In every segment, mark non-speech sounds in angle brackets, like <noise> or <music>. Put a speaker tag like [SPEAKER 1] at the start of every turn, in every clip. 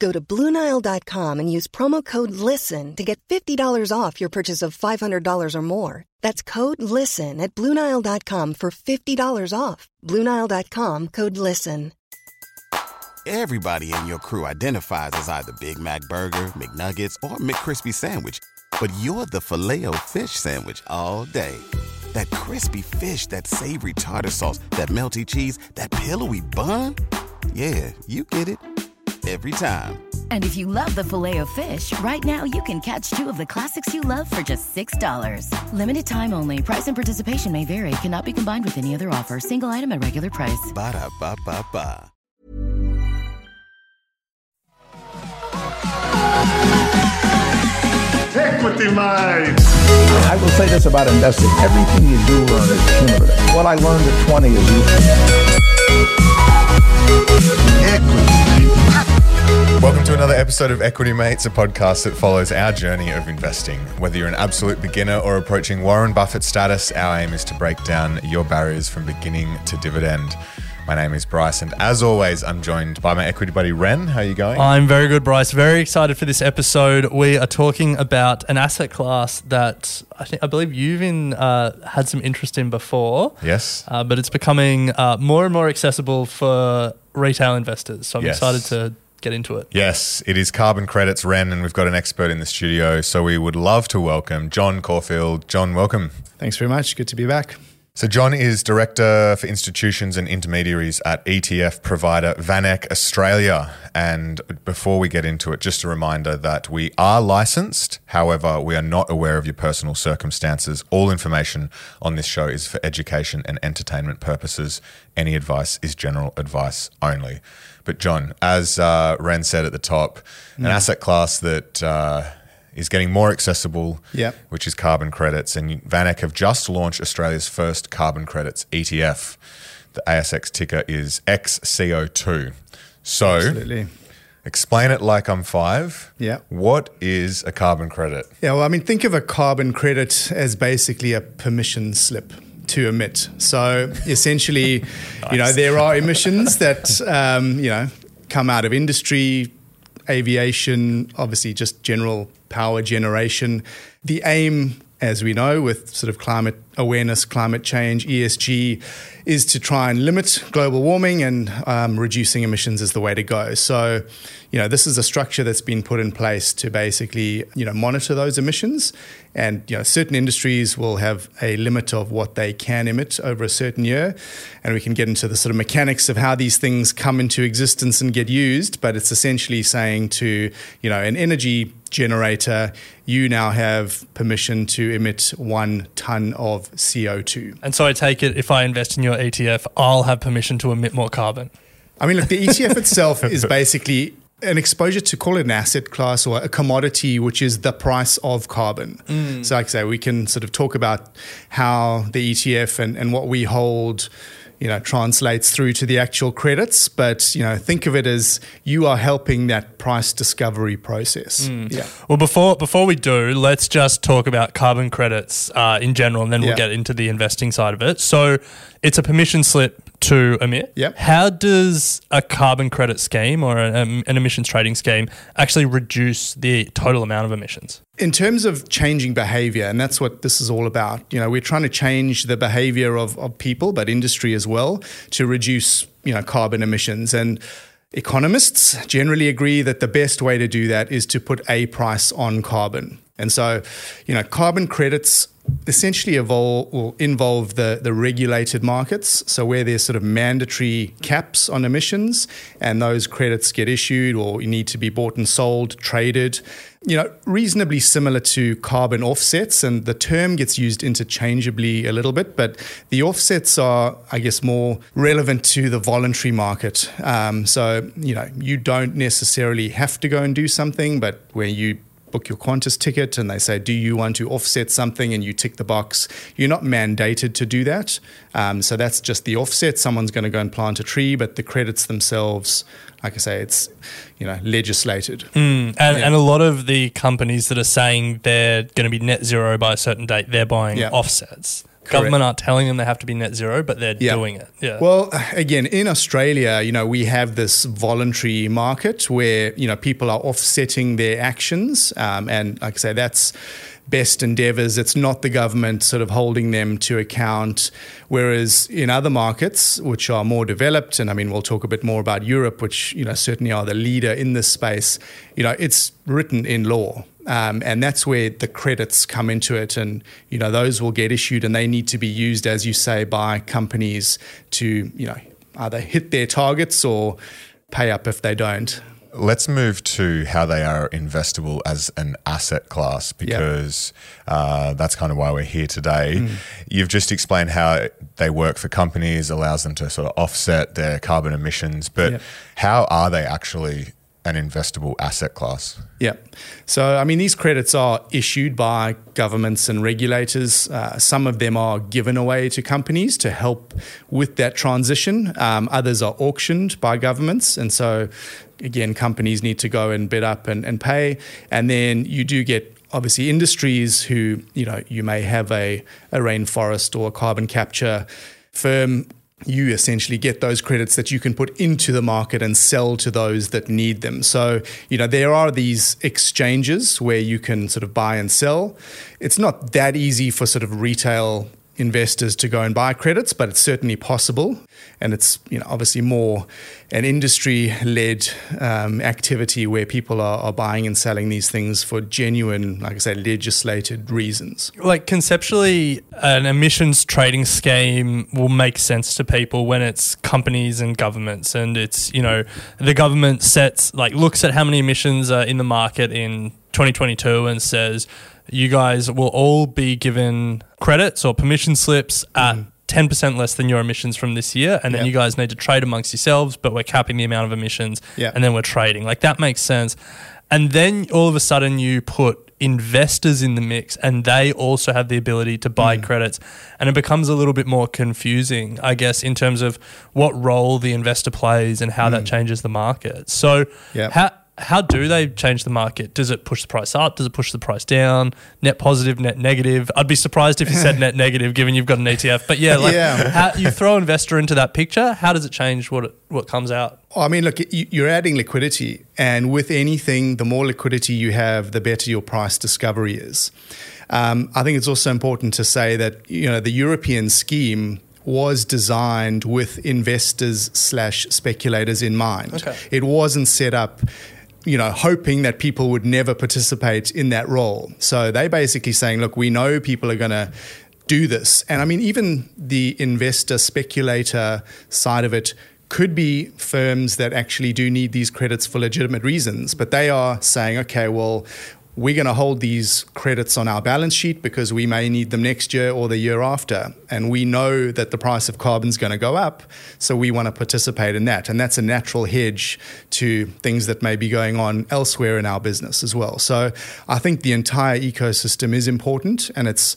[SPEAKER 1] Go to BlueNile.com and use promo code LISTEN to get $50 off your purchase of $500 or more. That's code LISTEN at BlueNile.com for $50 off. BlueNile.com code LISTEN.
[SPEAKER 2] Everybody in your crew identifies as either Big Mac Burger, McNuggets, or McCrispy Sandwich. But you're the filet fish Sandwich all day. That crispy fish, that savory tartar sauce, that melty cheese, that pillowy bun. Yeah, you get it every time.
[SPEAKER 3] And if you love the Filet-O-Fish, right now you can catch two of the classics you love for just $6. Limited time only. Price and participation may vary. Cannot be combined with any other offer. Single item at regular price.
[SPEAKER 2] Ba da ba ba ba.
[SPEAKER 4] Equity Mind.
[SPEAKER 5] I will say this about investing. Everything you do learn is cumulative. What I learned at 20 is useful.
[SPEAKER 4] Equity.
[SPEAKER 6] Welcome to another episode of Equity Mates, a podcast that follows our journey of investing. Whether you're an absolute beginner or approaching Warren Buffett status, our aim is to break down your barriers from beginning to dividend. My name is Bryce, and as always, I'm joined by my equity buddy Ren. How are you going?
[SPEAKER 7] I'm very good, Bryce. Very excited for this episode. We are talking about an asset class that I think I believe you've in, uh, had some interest in before.
[SPEAKER 6] yes.
[SPEAKER 7] uh, but it's becoming uh, more and more accessible for retail investors. So I'm
[SPEAKER 6] Yes.
[SPEAKER 7] excited to get into it.
[SPEAKER 6] Yes, it is carbon credits, Ren, and we've got an expert in the studio. So we would love to welcome John Caulfield. John, welcome.
[SPEAKER 8] Thanks very much. Good to be back.
[SPEAKER 6] So, John is Director for Institutions and Intermediaries at ETF provider VanEck Australia. And before we get into it, just a reminder that we are licensed. However, we are not aware of your personal circumstances. All information on this show is for education and entertainment purposes. Any advice is general advice only. But, John, as uh, Ren said at the top, an asset class that uh, is getting more accessible
[SPEAKER 8] Yep.
[SPEAKER 6] which is carbon credits. And VanEck have just launched Australia's first carbon credits ETF. The ASX ticker is XCO2. So,
[SPEAKER 8] Absolutely.
[SPEAKER 6] explain it like I'm five.
[SPEAKER 8] Yeah.
[SPEAKER 6] What is a carbon credit?
[SPEAKER 8] Yeah, well, I mean, think of a carbon credit as basically a permission slip to emit. So essentially, you know, there are emissions that, um, you know, come out of industry, aviation, obviously just general power generation. The aim, as we know, with sort of climate awareness, climate change, ESG, is to try and limit global warming and um, reducing emissions is the way to go. So, you know, this is a structure that's been put in place to basically, you know, monitor those emissions. And, you know, certain industries will have a limit of what they can emit over a certain year. And we can get into the sort of mechanics of how these things come into existence and get used. But it's essentially saying to, you know, an energy generator, you now have permission to emit one ton of CO2.
[SPEAKER 7] And so I take it if I invest in your ETF, I'll have permission to emit more carbon.
[SPEAKER 8] I mean, look, the ETF <laughs> itself is basically an exposure to call it an asset class or a commodity, which is the price of carbon. Mm. So, like I say, we can sort of talk about how the ETF and, and what we hold, you know, translates through to the actual credits. But, you know, think of it as you are helping that price discovery process. Yeah.
[SPEAKER 7] Well, before before we do, let's just talk about carbon credits uh, in general, and then we'll
[SPEAKER 8] Yeah.
[SPEAKER 7] get into the investing side of it. So, it's a permission slip to emit.
[SPEAKER 8] Yep.
[SPEAKER 7] How does a carbon credit scheme or an, um, an emissions trading scheme actually reduce the total amount of emissions?
[SPEAKER 8] in terms of changing behavior, and that's what this is all about, you know, we're trying to change the behavior of, of people, but industry as well, to reduce, you know, carbon emissions. And economists generally agree that the best way to do that is to put a price on carbon. And so, you know, carbon credits essentially evolve, will involve the, the regulated markets. So, where there's sort of mandatory caps on emissions and those credits get issued or you need to be bought and sold, traded, you know, reasonably similar to carbon offsets. And the term gets used interchangeably a little bit, but the offsets are, I guess, more relevant to the voluntary market. Um, so, you know, you don't necessarily have to go and do something, but where you book your Qantas ticket and they say, Do you want to offset something? And you tick the box. You're not mandated to do that. Um, so that's just the offset. Someone's going to go and plant a tree, but the credits themselves, like I say, it's you know legislated.
[SPEAKER 7] Mm, and, yeah. and a lot of the companies that are saying they're going to be net zero by a certain date, they're buying yeah. offsets. Government aren't telling them they have to be net zero, but they're yeah. doing it. Yeah.
[SPEAKER 8] Well, again, in Australia, you know, we have this voluntary market where you know people are offsetting their actions, um, and like I say, that's best endeavors. It's not the government sort of holding them to account. Whereas in other markets, which are more developed, and I mean, we'll talk a bit more about Europe, which, you know, certainly are the leader in this space, you know, it's written in law. Um, and that's where the credits come into it. And, you know, those will get issued and they need to be used, as you say, by companies to, you know, either hit their targets or pay up if they don't.
[SPEAKER 6] Let's move to how they are investable as an asset class because yep. uh, that's kind of why we're here today. Mm. You've just explained how they work for companies, allows them to sort of offset their carbon emissions, but yep. how are they actually an investable asset class.
[SPEAKER 8] Yeah. So, I mean, these credits are issued by governments and regulators. Uh, some of them are given away to companies to help with that transition. Um, others are auctioned by governments. And so, again, companies need to go and bid up and, and pay. And then you do get obviously industries who, you know, you may have a, a rainforest or a carbon capture firm you essentially get those credits that you can put into the market and sell to those that need them. So, you know, there are these exchanges where you can sort of buy and sell. It's not that easy for sort of retail investors to go and buy credits, but it's certainly possible. And it's you know obviously more an industry-led um, activity where people are, are, buying and selling these things for genuine, like I said, legislated reasons.
[SPEAKER 7] Like conceptually, an emissions trading scheme will make sense to people when it's companies and governments, and it's you know the government sets like looks at how many emissions are in the market in 2022 and says you guys will all be given credits or permission slips at mm. 10% less than your emissions from this year. And then yep. you guys need to trade amongst yourselves, but we're capping the amount of emissions yep. and then we're trading. Like that makes sense. And then all of a sudden you put investors in the mix and they also have the ability to buy mm. credits. And it becomes a little bit more confusing, I guess, in terms of what role the investor plays and how mm. that changes the market. So, yep. how, how do they change the market? Does it push the price up? Does it push the price down? Net positive, net negative? I'd be surprised if you said net negative, given you've got an ETF. But yeah, like yeah. How, you throw investor into that picture. How does it change what it, what comes out?
[SPEAKER 8] I mean, look, you're adding liquidity, and with anything, the more liquidity you have, the better your price discovery is. Um, I think it's also important to say that you know the European scheme was designed with investors slash speculators in mind. Okay. It wasn't set up you know, hoping that people would never participate in that role. So they basically saying, look, we know people are going to do this. And I mean, even the investor speculator side of it could be firms that actually do need these credits for legitimate reasons, but they are saying, okay, well, we're going to hold these credits on our balance sheet because we may need them next year or the year after. And we know that the price of carbon is going to go up. So we want to participate in that. And that's a natural hedge to things that may be going on elsewhere in our business as well. So I think the entire ecosystem is important and it's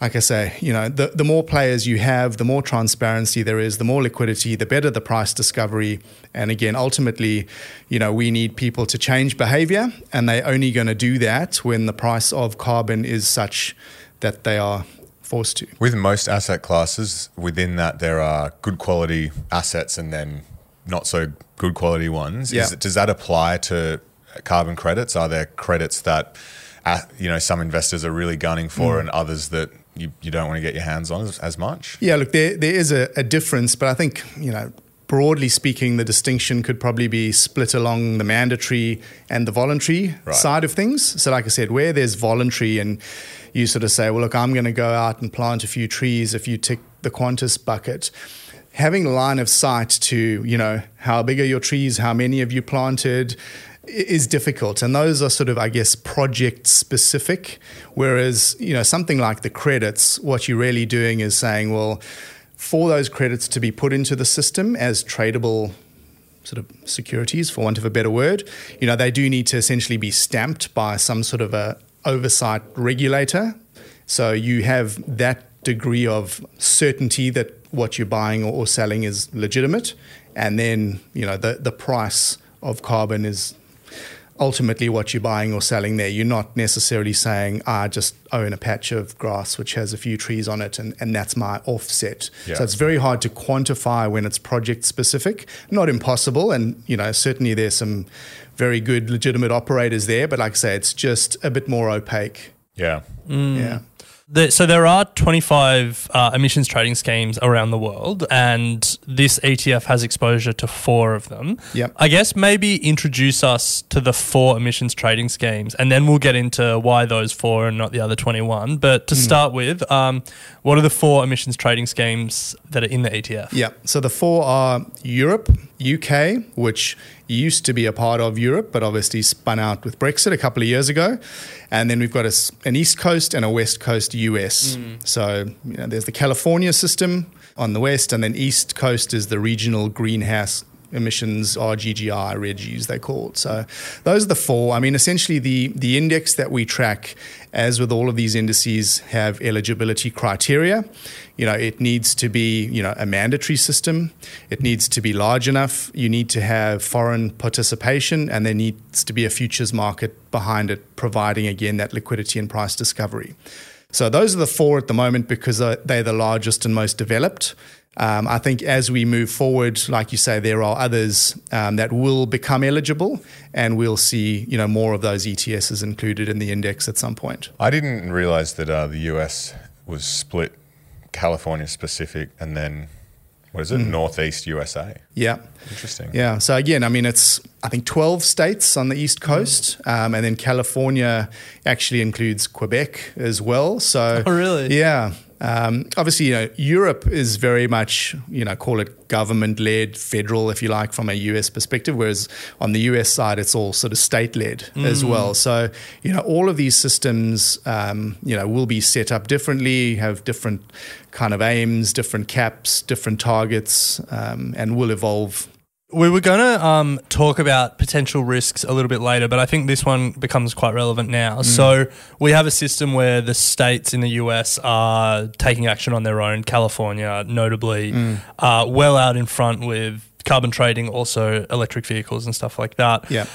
[SPEAKER 8] like I say, you know, the, the more players you have, the more transparency there is, the more liquidity, the better the price discovery. And again, ultimately, you know, we need people to change behavior, and they're only going to do that when the price of carbon is such that they are forced to.
[SPEAKER 6] With most asset classes, within that, there are good quality assets and then not so good quality ones. Yeah. Is, does that apply to carbon credits? Are there credits that, uh, you know, some investors are really gunning for, mm. and others that you, you don't want to get your hands on as, as much?
[SPEAKER 8] Yeah, look, there, there is a, a difference, but I think, you know, broadly speaking, the distinction could probably be split along the mandatory and the voluntary right. side of things. So, like I said, where there's voluntary and you sort of say, well, look, I'm going to go out and plant a few trees if you tick the Qantas bucket. Having line of sight to, you know, how big are your trees, how many have you planted, is difficult and those are sort of i guess project specific whereas you know something like the credits what you're really doing is saying well for those credits to be put into the system as tradable sort of securities, for want of a better word. You know, they do need to essentially be stamped by some sort of a oversight regulator. So you have that degree of certainty that what you're buying or, selling is legitimate, and then you know the the price of carbon is ultimately what you're buying or selling there. You're not necessarily saying, ah, I just own a patch of grass which has a few trees on it and, and that's my offset.
[SPEAKER 6] Yeah.
[SPEAKER 8] So it's very hard to quantify when it's project specific. Not impossible. And, you know, certainly there's some very good legitimate operators there, but like I say, it's just a bit more opaque.
[SPEAKER 6] Yeah. Mm.
[SPEAKER 8] Yeah.
[SPEAKER 7] The, so there are 25 uh, emissions trading schemes around the world, and this ETF has exposure to four of them.
[SPEAKER 8] Yep.
[SPEAKER 7] I guess maybe introduce us to the four emissions trading schemes, and then we'll get into why those four and not the other 21. But to start with, um, what are the four emissions trading schemes that are in the ETF?
[SPEAKER 8] Yeah. So the four are Europe, UK, which used to be a part of Europe, but obviously spun out with Brexit a couple of years ago. And then we've got a an East Coast and a West Coast US. Hmm. So you know, there's the California system on the west, and then East Coast is the regional greenhouse emissions RGGI regies they call it. So those are the four. I mean, essentially the the index that we track, as with all of these indices, have eligibility criteria. You know, it needs to be you know a mandatory system. It needs to be large enough. You need to have foreign participation, and there needs to be a futures market behind it, providing again that liquidity and price discovery. So those are the four at the moment because uh, they're the largest and most developed. Um, I think as we move forward, like you say, there are others um, that will become eligible, and we'll see you know more of those ETSs included in the index at some point.
[SPEAKER 6] I didn't realize that uh, the US was split California specific and then, what is it, Northeast USA.
[SPEAKER 8] Yeah.
[SPEAKER 6] Interesting.
[SPEAKER 8] Yeah. So again, I mean, it's I think 12 states on the East Coast, um, and then California actually includes Quebec as well. So
[SPEAKER 7] Oh, really?
[SPEAKER 8] Yeah. Um, obviously, you know, Europe is very much, you know, call it government led, federal, if you like, from a US perspective, whereas on the US side, it's all sort of state led as well. So, you know, all of these systems, um, you know, will be set up differently, have different kind of aims, different caps, different targets, um, and will evolve
[SPEAKER 7] We were going to um, talk about potential risks a little bit later, but I think this one becomes quite relevant now. So, we have a system where the states in the US are taking action on their own, California, notably, uh, well out in front with carbon trading, also electric vehicles and stuff like that.
[SPEAKER 8] Yeah.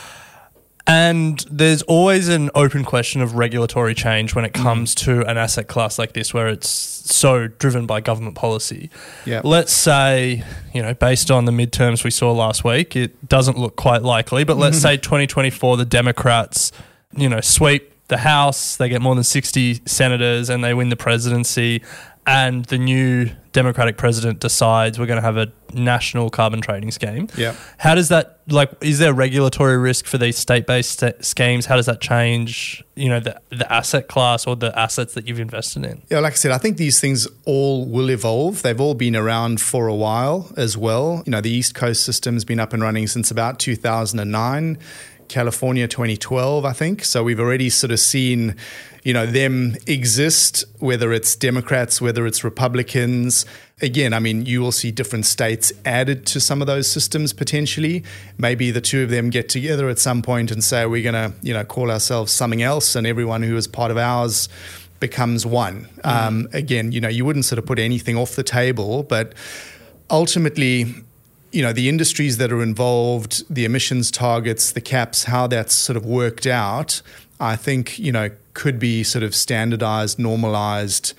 [SPEAKER 7] And there's always an open question of regulatory change when it mm. comes to an asset class like this, where it's so driven by government policy.
[SPEAKER 8] Yeah.
[SPEAKER 7] Let's say, you know, based on the midterms we saw last week, it doesn't look quite likely, but let's <laughs> say 2024, the Democrats, you know, sweep the House, they get more than 60 senators, and they win the presidency. And the new Democratic president decides we're going to have a national carbon trading scheme.
[SPEAKER 8] Yeah.
[SPEAKER 7] How does that like? Is there regulatory risk for these state-based sta- schemes? How does that change? You know, the the asset class or the assets that you've invested in.
[SPEAKER 8] Yeah, like I said, I think these things all will evolve. They've all been around for a while as well. You know, the East Coast system's been up and running since about 2009. California 2012, I think. So we've already sort of seen, you know, them exist, whether it's Democrats, whether it's Republicans. Again, I mean, you will see different states added to some of those systems potentially. Maybe the two of them get together at some point and say, we're going to, you know, call ourselves something else, and everyone who is part of ours becomes one. Um, again, you know, you wouldn't sort of put anything off the table, but ultimately, you know, the industries that are involved, the emissions targets, the caps, how that's sort of worked out, I think, you know, could be sort of standardized, normalized,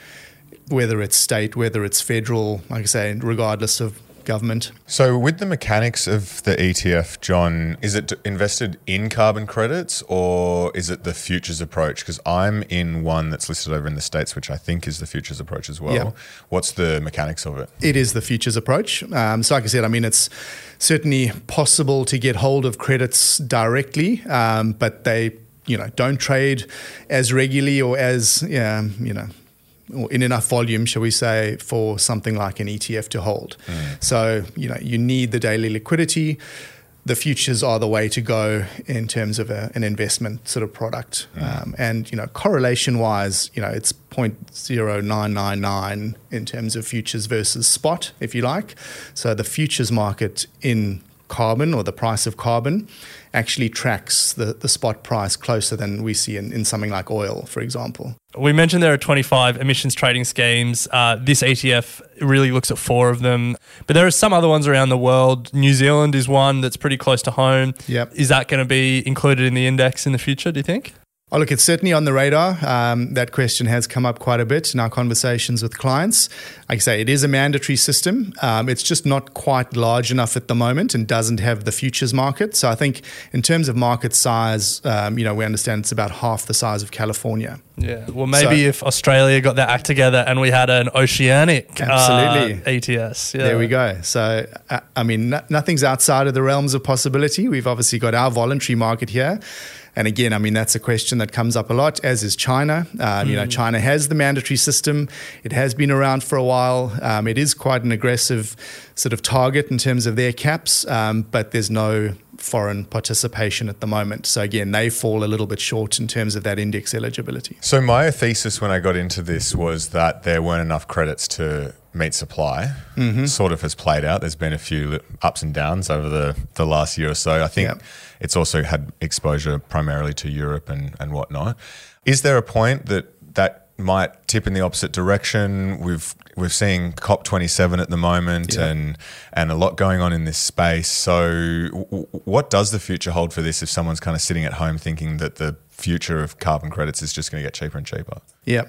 [SPEAKER 8] whether it's state, whether it's federal, like I say, regardless of government.
[SPEAKER 6] So, with the mechanics of the ETF, John, is it invested in carbon credits or is it the futures approach? Because I'm in one that's listed over in the States, which I think is the futures approach as well.
[SPEAKER 8] Yeah.
[SPEAKER 6] What's the mechanics of it?
[SPEAKER 8] It is the futures approach. Um, so, like I said, I mean, it's certainly possible to get hold of credits directly, um, but they, you know, don't trade as regularly or as, um, you know, or in enough volume, shall we say, for something like an ETF to hold. So, you know, you need the daily liquidity. The futures are the way to go in terms of a, an investment sort of product. Um, and, you know, correlation wise, you know, it's 0.0999 in terms of futures versus spot, if you like. So the futures market in carbon or the price of carbon actually tracks the, the spot price closer than we see in, in something like oil, for example.
[SPEAKER 7] We mentioned there are 25 emissions trading schemes. Uh, this ETF really looks at four of them, but there are some other ones around the world. New Zealand is one that's pretty close to home.
[SPEAKER 8] Yep.
[SPEAKER 7] Is that going to be included in the index in the future, do you think?
[SPEAKER 8] Oh, look, it's certainly on the radar. Um, that question has come up quite a bit in our conversations with clients. Like I say, it is a mandatory system. Um, it's just not quite large enough at the moment and doesn't have the futures market. So I think in terms of market size, um, you know, we understand it's about half the size of California.
[SPEAKER 7] Yeah. Well, maybe so, if Australia got their act together and we had an oceanic
[SPEAKER 8] absolutely
[SPEAKER 7] uh, ETS.
[SPEAKER 8] Yeah. There we go. So, uh, I mean, nothing's outside of the realms of possibility. We've obviously got our voluntary market here. And again, I mean, that's a question that comes up a lot, as is China. Um, mm. You know, mm. China has the mandatory system. It has been around for a while. Um, it is quite an aggressive sort of target in terms of their caps, um, but there's no foreign participation at the moment. So again, they fall a little bit short in terms of that index eligibility.
[SPEAKER 6] So my thesis when I got into this was that there weren't enough credits to meet supply. Mm-hmm. Sort of has played out. There's been a few ups and downs over the, the last year or so. I think yep. It's also had exposure primarily to Europe and, and whatnot. Is there a point that that might tip in the opposite direction? We've we're seeing COP27 at the moment yeah. and and a lot going on in this space. So w- what does the future hold for this if someone's kind of sitting at home thinking that the future of carbon credits is just going to get cheaper and cheaper?
[SPEAKER 8] Yeah.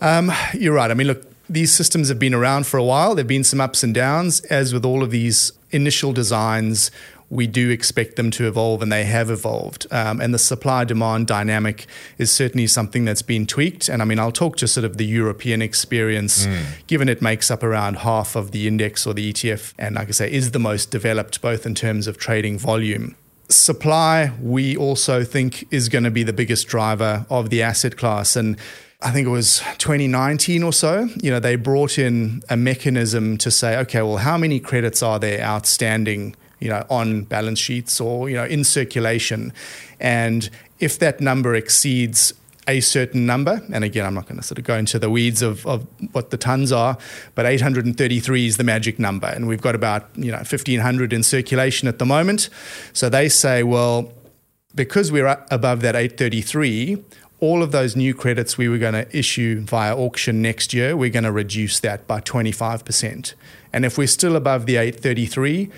[SPEAKER 8] Um, you're right. I mean, look, these systems have been around for a while. There've been some ups and downs, as with all of these initial designs we do expect them to evolve, and they have evolved. Um, and the supply demand dynamic is certainly something that's been tweaked. And I mean, I'll talk to sort of the European experience, mm. given it makes up around half of the index or the ETF, and like I say, is the most developed both in terms of trading volume. Supply, we also think, is going to be the biggest driver of the asset class. And I think it was 2019 or so, you know, they brought in a mechanism to say, okay, well, how many credits are there outstanding you know, on balance sheets or, you know, in circulation. And if that number exceeds a certain number, and again, I'm not going to sort of go into the weeds of, of what the tons are, but 833 is the magic number. And we've got about, you know, 1,500 in circulation at the moment. So they say, well, because we're above that 833, all of those new credits we were going to issue via auction next year, we're going to reduce that by 25%. And if we're still above the 833,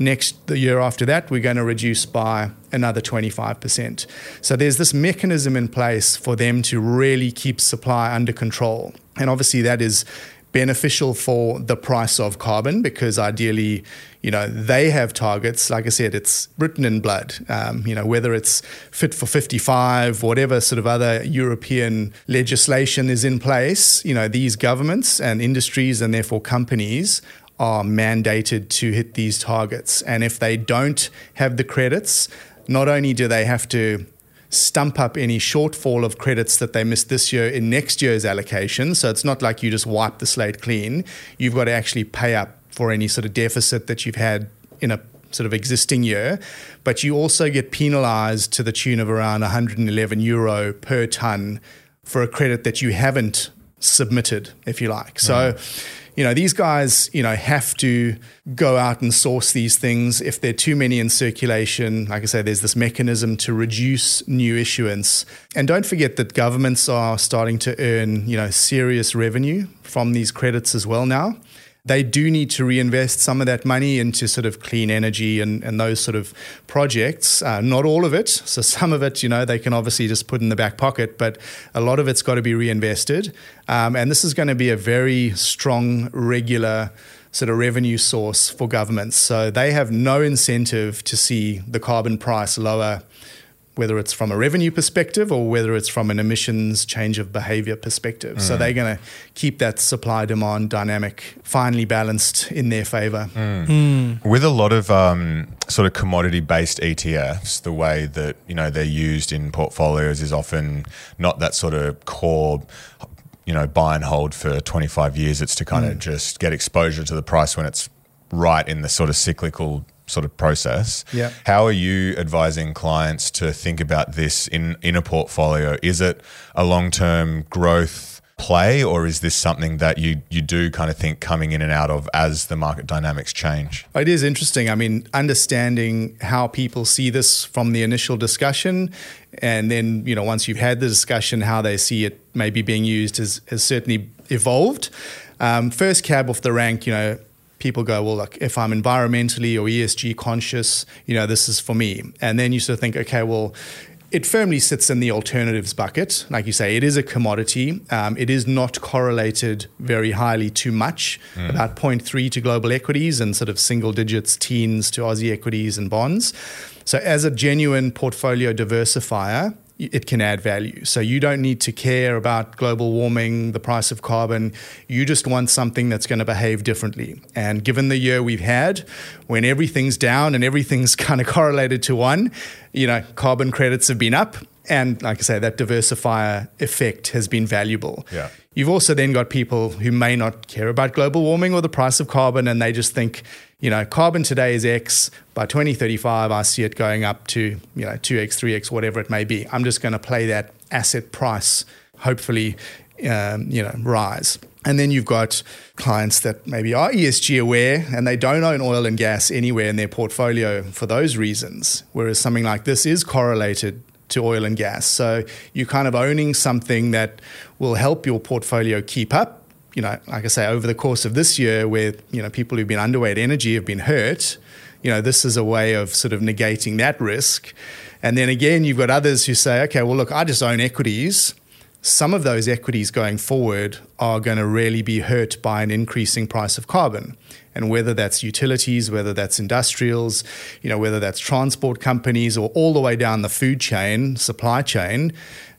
[SPEAKER 8] next the year after that we're going to reduce by another 25%. So there's this mechanism in place for them to really keep supply under control. And obviously that is beneficial for the price of carbon because ideally, you know, they have targets. Like I said, it's written in blood. Um, you know, whether it's fit for 55, whatever sort of other European legislation is in place, you know, these governments and industries and therefore companies are mandated to hit these targets. And if they don't have the credits, not only do they have to stump up any shortfall of credits that they missed this year in next year's allocation. So it's not like you just wipe the slate clean. You've got to actually pay up for any sort of deficit that you've had in a sort of existing year. But you also get penalized to the tune of around 111 euro per ton for a credit that you haven't submitted, if you like. So, you know, these guys, you know, have to go out and source these things. If there are too many in circulation, like I say, there's this mechanism to reduce new issuance. And don't forget that governments are starting to earn, you know, serious revenue from these credits as well now they do need to reinvest some of that money into sort of clean energy and, and those sort of projects. Uh, not all of it. So some of it, you know, they can obviously just put in the back pocket, but a lot of it's got to be reinvested. Um, and this is going to be a very strong, regular sort of revenue source for governments. So they have no incentive to see the carbon price lower whether it's from a revenue perspective or whether it's from an emissions change of behavior perspective. Mm. So they're going to keep that supply demand dynamic finely balanced in their favor.
[SPEAKER 6] Mm. Mm. With a lot of um, sort of commodity based ETFs, the way that you know they're used in portfolios is often not that sort of core you know buy and hold for 25 years it's to kind of mm. just get exposure to the price when it's right in the sort of cyclical sort of process.
[SPEAKER 8] Yeah.
[SPEAKER 6] How are you advising clients to think about this in, in a portfolio? Is it a long term growth play, or is this something that you you do kind of think coming in and out of as the market dynamics change?
[SPEAKER 8] It is interesting. I mean, understanding how people see this from the initial discussion, and then you know once you've had the discussion, how they see it maybe being used has, has certainly evolved. Um, first cab off the rank, you know, people go, well, look, if I'm environmentally or ESG conscious, you know, this is for me. And then you sort of think, okay, well, it firmly sits in the alternatives bucket. Like you say, it is a commodity. Um, it is not correlated very highly too much, mm. about 0.3 to global equities and sort of single digits, teens to Aussie equities and bonds. So, as a genuine portfolio diversifier, it can add value. So you don't need to care about global warming, the price of carbon. You just want something that's going to behave differently. And given the year we've had, when everything's down and everything's <laughs> kind of correlated to one, you know, carbon credits have been up. And like I say, that diversifier effect has been valuable.
[SPEAKER 6] Yeah.
[SPEAKER 8] You've also then got people who may not care about global warming or the price of carbon, and they just think, you know, carbon today is X. By 2035, I see it going up to, you know, 2X, 3X, whatever it may be. I'm just going to play that asset price, hopefully, um, you know, rise. And then you've got clients that maybe are ESG aware and they don't own oil and gas anywhere in their portfolio for those reasons. Whereas something like this is correlated to oil and gas. So you're kind of owning something that will help your portfolio keep up. You know, like I say, over the course of this year, where you know people who've been underweight energy have been hurt, you know, this is a way of sort of negating that risk. And then again, you've got others who say, okay, well, look, I just own equities. Some of those equities going forward are going to really be hurt by an increasing price of carbon and whether that's utilities, whether that's industrials, you know, whether that's transport companies or all the way down the food chain, supply chain,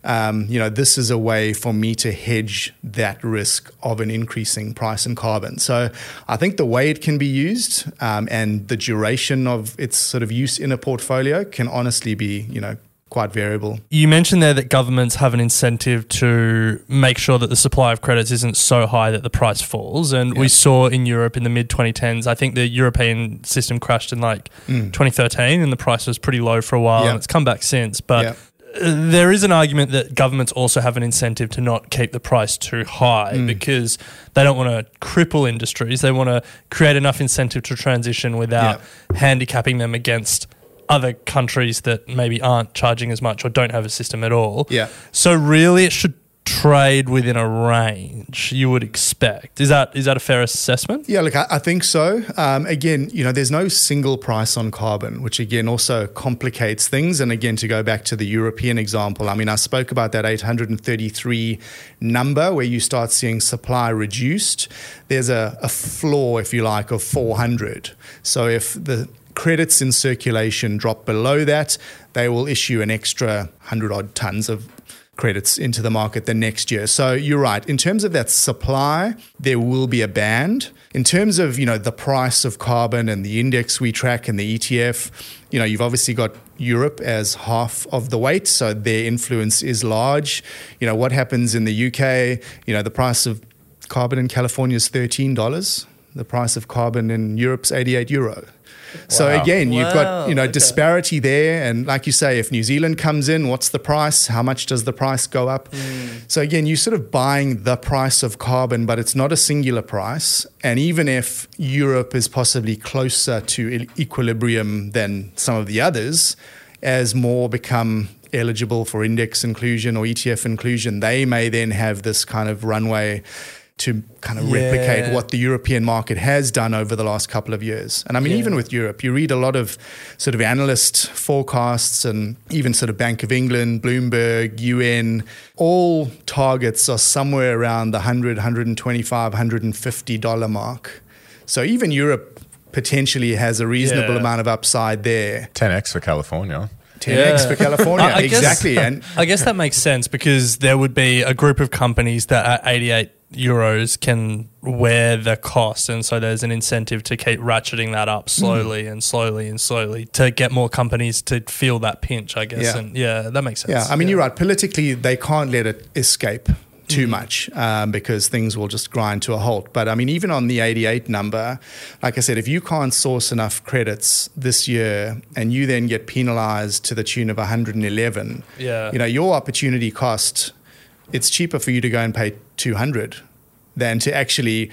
[SPEAKER 8] um, you know, this is a way for me to hedge that risk of an increasing price in carbon. So I think the way it can be used um, and the duration of its sort of use in a portfolio can honestly be, you know, quite variable.
[SPEAKER 7] You mentioned there that governments have an incentive to make sure that the supply of credits isn't so high that the price falls. And we saw in Europe in the mid 2010s, I think the European system crashed in like mm. 2013 and the price was pretty low for a while and it's come back since. But there is an argument that governments also have an incentive to not keep the price too high mm. because they don't want to cripple industries. They want to create enough incentive to transition without handicapping them against other countries that maybe aren't charging as much or don't have a system at all.
[SPEAKER 8] Yeah.
[SPEAKER 7] So really, it should trade within a range you would expect. Is that is that a fair assessment?
[SPEAKER 8] Yeah, look, I, I think so. Um, again, you know, there's no single price on carbon, which again also complicates things. And again, to go back to the European example, I mean, I spoke about that 833 number where you start seeing supply reduced. There's a, a floor, if you like, of 400. So if the credits in circulation drop below that, they will issue an extra 100 odd tons of credits into the market the next year. So you're right. In terms of that supply, there will be a band. In terms of, you know, the price of carbon and the index we track and the ETF, you know, you've obviously got Europe as half of the weight, so their influence is large. You know, what happens in the UK, you know, the price of carbon in California is $13. The price of carbon in Europe's 88 euro. So wow. again, you've got you know okay. disparity there, and like you say, if New Zealand comes in, what's the price? How much does the price go up? Mm. So again, you're sort of buying the price of carbon, but it's not a singular price. And even if Europe is possibly closer to equilibrium than some of the others, as more become eligible for index inclusion or ETF inclusion, they may then have this kind of runway to kind of yeah. replicate what the European market has done over the last couple of years. And I mean, yeah. even with Europe, you read a lot of sort of analyst forecasts and even sort of Bank of England, Bloomberg, UN, all targets are somewhere around the 100, 125, 150 dollar mark. So even Europe potentially has a reasonable yeah. amount of upside there.
[SPEAKER 6] 10x for California.
[SPEAKER 8] 10x yeah. for California. <laughs> I, I exactly.
[SPEAKER 7] Guess, and I guess that makes sense because there would be a group of companies that are at 88 euros can wear the cost and so there's an incentive to keep ratcheting that up slowly mm. and slowly and slowly to get more companies to feel that pinch i guess
[SPEAKER 8] yeah.
[SPEAKER 7] and yeah that makes sense
[SPEAKER 8] yeah i mean yeah. you're right politically they can't let it escape too mm. much um, because things will just grind to a halt. But I mean, even on the 88 number, like I said, if you can't source enough credits this year and you then get penalized to the tune of 111,
[SPEAKER 7] yeah.
[SPEAKER 8] you know, your opportunity cost it's cheaper for you to go and pay 200 than to actually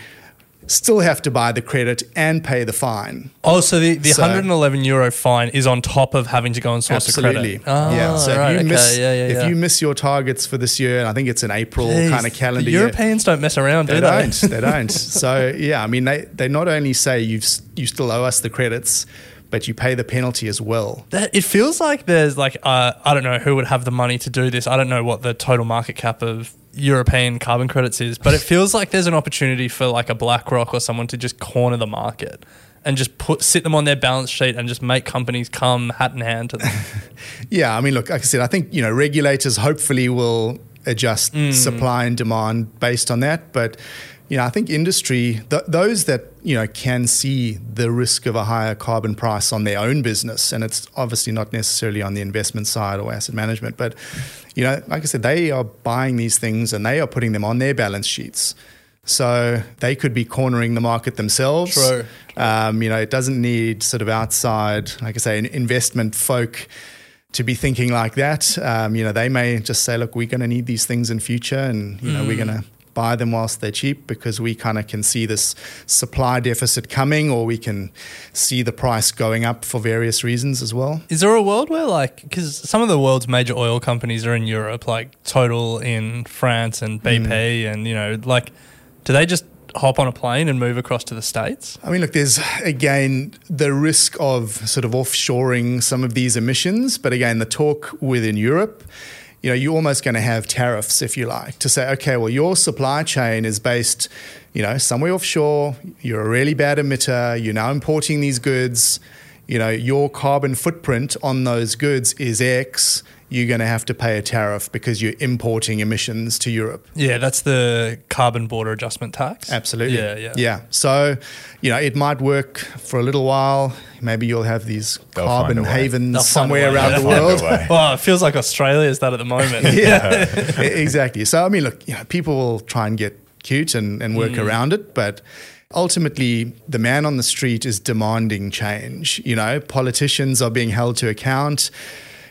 [SPEAKER 8] still have to buy the credit and pay the fine.
[SPEAKER 7] Oh, so the, the
[SPEAKER 8] So-
[SPEAKER 7] 111 euro fine is on top of having to go and source
[SPEAKER 8] Absolutely.
[SPEAKER 7] a credit. Oh,
[SPEAKER 8] yeah. So
[SPEAKER 7] right,
[SPEAKER 8] if you
[SPEAKER 7] okay,
[SPEAKER 8] miss
[SPEAKER 7] yeah, yeah,
[SPEAKER 8] if
[SPEAKER 7] yeah.
[SPEAKER 8] you miss your targets for this year, and I think it's an April
[SPEAKER 7] Jeez,
[SPEAKER 8] kind of calendar
[SPEAKER 7] the
[SPEAKER 8] year.
[SPEAKER 7] Europeans don't mess around, do
[SPEAKER 8] They
[SPEAKER 7] they?
[SPEAKER 8] don't. They don't. <laughs> So yeah, I mean, they, they not only say you've, you still owe us the credits, but you pay the penalty as well.
[SPEAKER 7] That- It feels like there's like uh, I don't know who would have the money to do this. I don't know what the total market cap of European carbon credits is, but it feels like there's an opportunity for like a BlackRock or someone to just corner the market and just put sit them on their balance sheet and just make companies come hat in hand to them. <laughs>
[SPEAKER 8] Yeah, I mean, look, like I said, I think you know regulators hopefully will adjust supply and demand based on that, but you know, I think industry, th- those that you know can see the risk of a higher carbon price on their own business, and it's obviously not necessarily on the investment side or asset management, but you know, like I said, they are buying these things and they are putting them on their balance sheets. So they could be cornering the market themselves.
[SPEAKER 7] True,
[SPEAKER 8] Um, you know, it doesn't need sort of outside, like I say, investment folk to be thinking like that. Um, you know, they may just say, look, we're going to need these things in future and, you know, we're going to buy them whilst they're cheap because we kind of can see this supply deficit coming or we can see the price going up for various reasons as well.
[SPEAKER 7] Is there a world where, like, because some of the world's major oil companies are in Europe, like Total in France and BP, mm. and you know, like, do they just hop on a plane and move across to the states?
[SPEAKER 8] I mean, look, there's again the risk of sort of offshoring some of these emissions, but again, the talk within Europe, you know, you're almost going to have tariffs, if you like, to say, okay, well, your supply chain is based, you know, somewhere offshore. You're a really bad emitter. You're now importing these goods. You know, your carbon footprint on those goods is X. You're going to have to pay a tariff because you're importing emissions to Europe.
[SPEAKER 7] Yeah, that's the carbon border adjustment tax.
[SPEAKER 8] Absolutely.
[SPEAKER 7] Yeah, yeah.
[SPEAKER 8] Yeah. So, you know, it might work for a little while. Maybe you'll have these
[SPEAKER 6] They'll
[SPEAKER 8] carbon
[SPEAKER 6] find a way.
[SPEAKER 8] havens
[SPEAKER 7] They'll
[SPEAKER 8] somewhere around
[SPEAKER 7] They'll
[SPEAKER 8] the world. <laughs>
[SPEAKER 7] Well, it feels like Australia is that at the moment. <laughs>
[SPEAKER 8] yeah, <laughs> exactly. So, I mean, look, you know, people will try and get cute and, and work mm. around it, but ultimately, the man on the street is demanding change. You know, politicians are being held to account.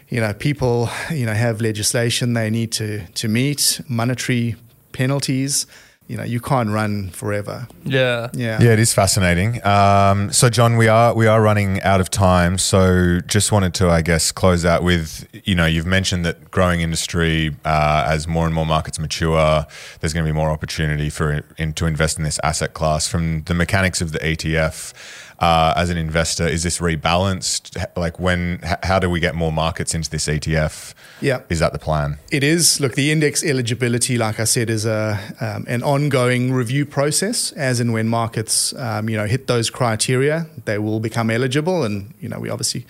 [SPEAKER 8] You know, people, you know, have legislation they need to to meet, monetary penalties. You know, you can't run forever.
[SPEAKER 7] Yeah.
[SPEAKER 8] Yeah.
[SPEAKER 6] Yeah, it is fascinating. Um, so, John, we are we are running out of time. So, just wanted to, I guess, close out with you know you've mentioned that growing industry uh, as more and more markets mature, there's going to be more opportunity for in, to invest in this asset class. From the mechanics of the ETF, uh, as an investor, is this rebalanced? Like, when? How do we get more markets into this ETF?
[SPEAKER 8] Yeah.
[SPEAKER 6] is that the plan?
[SPEAKER 8] It is. Look, the index eligibility, like I said, is a um, an ongoing review process. As and when markets, um, you know, hit those criteria, they will become eligible. And you know, we obviously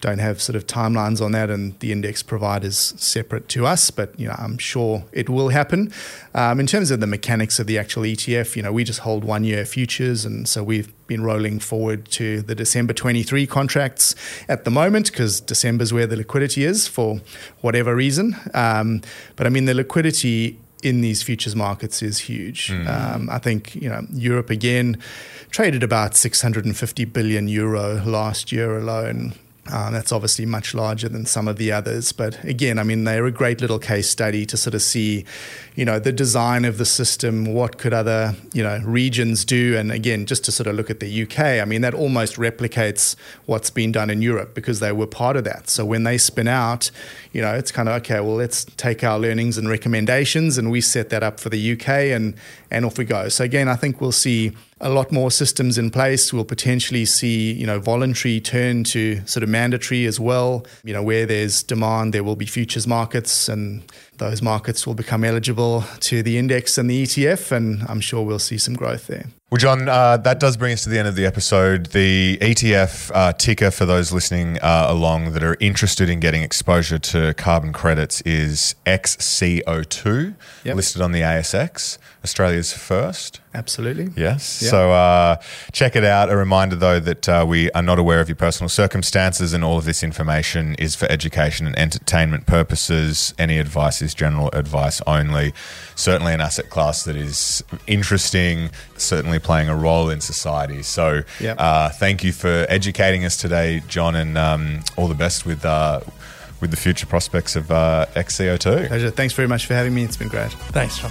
[SPEAKER 8] don't have sort of timelines on that, and the index providers separate to us. But you know, I'm sure it will happen. Um, in terms of the mechanics of the actual ETF, you know, we just hold one year futures, and so we've been rolling forward to the December 23 contracts at the moment because December is where the liquidity is for whatever reason. Um, but I mean, the liquidity in these futures markets is huge. Um, I think you know Europe again traded about 650 billion euro last year alone. Um, that's obviously much larger than some of the others, but again, I mean, they're a great little case study to sort of see, you know, the design of the system. What could other, you know, regions do? And again, just to sort of look at the UK, I mean, that almost replicates what's been done in Europe because they were part of that. So when they spin out, you know, it's kind of okay. Well, let's take our learnings and recommendations, and we set that up for the UK, and and off we go. So again, I think we'll see a lot more systems in place. We'll potentially see, you know, voluntary turn to sort of mandatory as well. You know, where there's demand, there will be futures markets, and those markets will become eligible to the index and the ETF, and I'm sure we'll see some growth there.
[SPEAKER 6] Well, John, uh, that does bring us to the end of the episode. The ETF uh, ticker for those listening uh, along that are interested in getting exposure to carbon credits is XCO2,
[SPEAKER 8] Yep.
[SPEAKER 6] listed on the ASX, Australia's first.
[SPEAKER 8] Absolutely.
[SPEAKER 6] Yes.
[SPEAKER 8] Yeah.
[SPEAKER 6] So uh, check it out. A reminder, though, that uh, we are not aware of your personal circumstances, and all of this information is for education and entertainment purposes. Any advice is general advice only. Certainly, an asset class that is interesting, certainly playing a role in society. So,
[SPEAKER 8] Yep.
[SPEAKER 6] uh, thank you for educating us today, John, and um, all the best with. Uh, with the future prospects of uh, XCO2.
[SPEAKER 8] Pleasure. Thanks very much for having me. It's been great.
[SPEAKER 7] Thanks, John.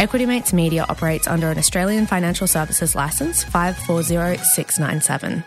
[SPEAKER 9] Equity Mates Media operates under an Australian Financial Services Licence 540697.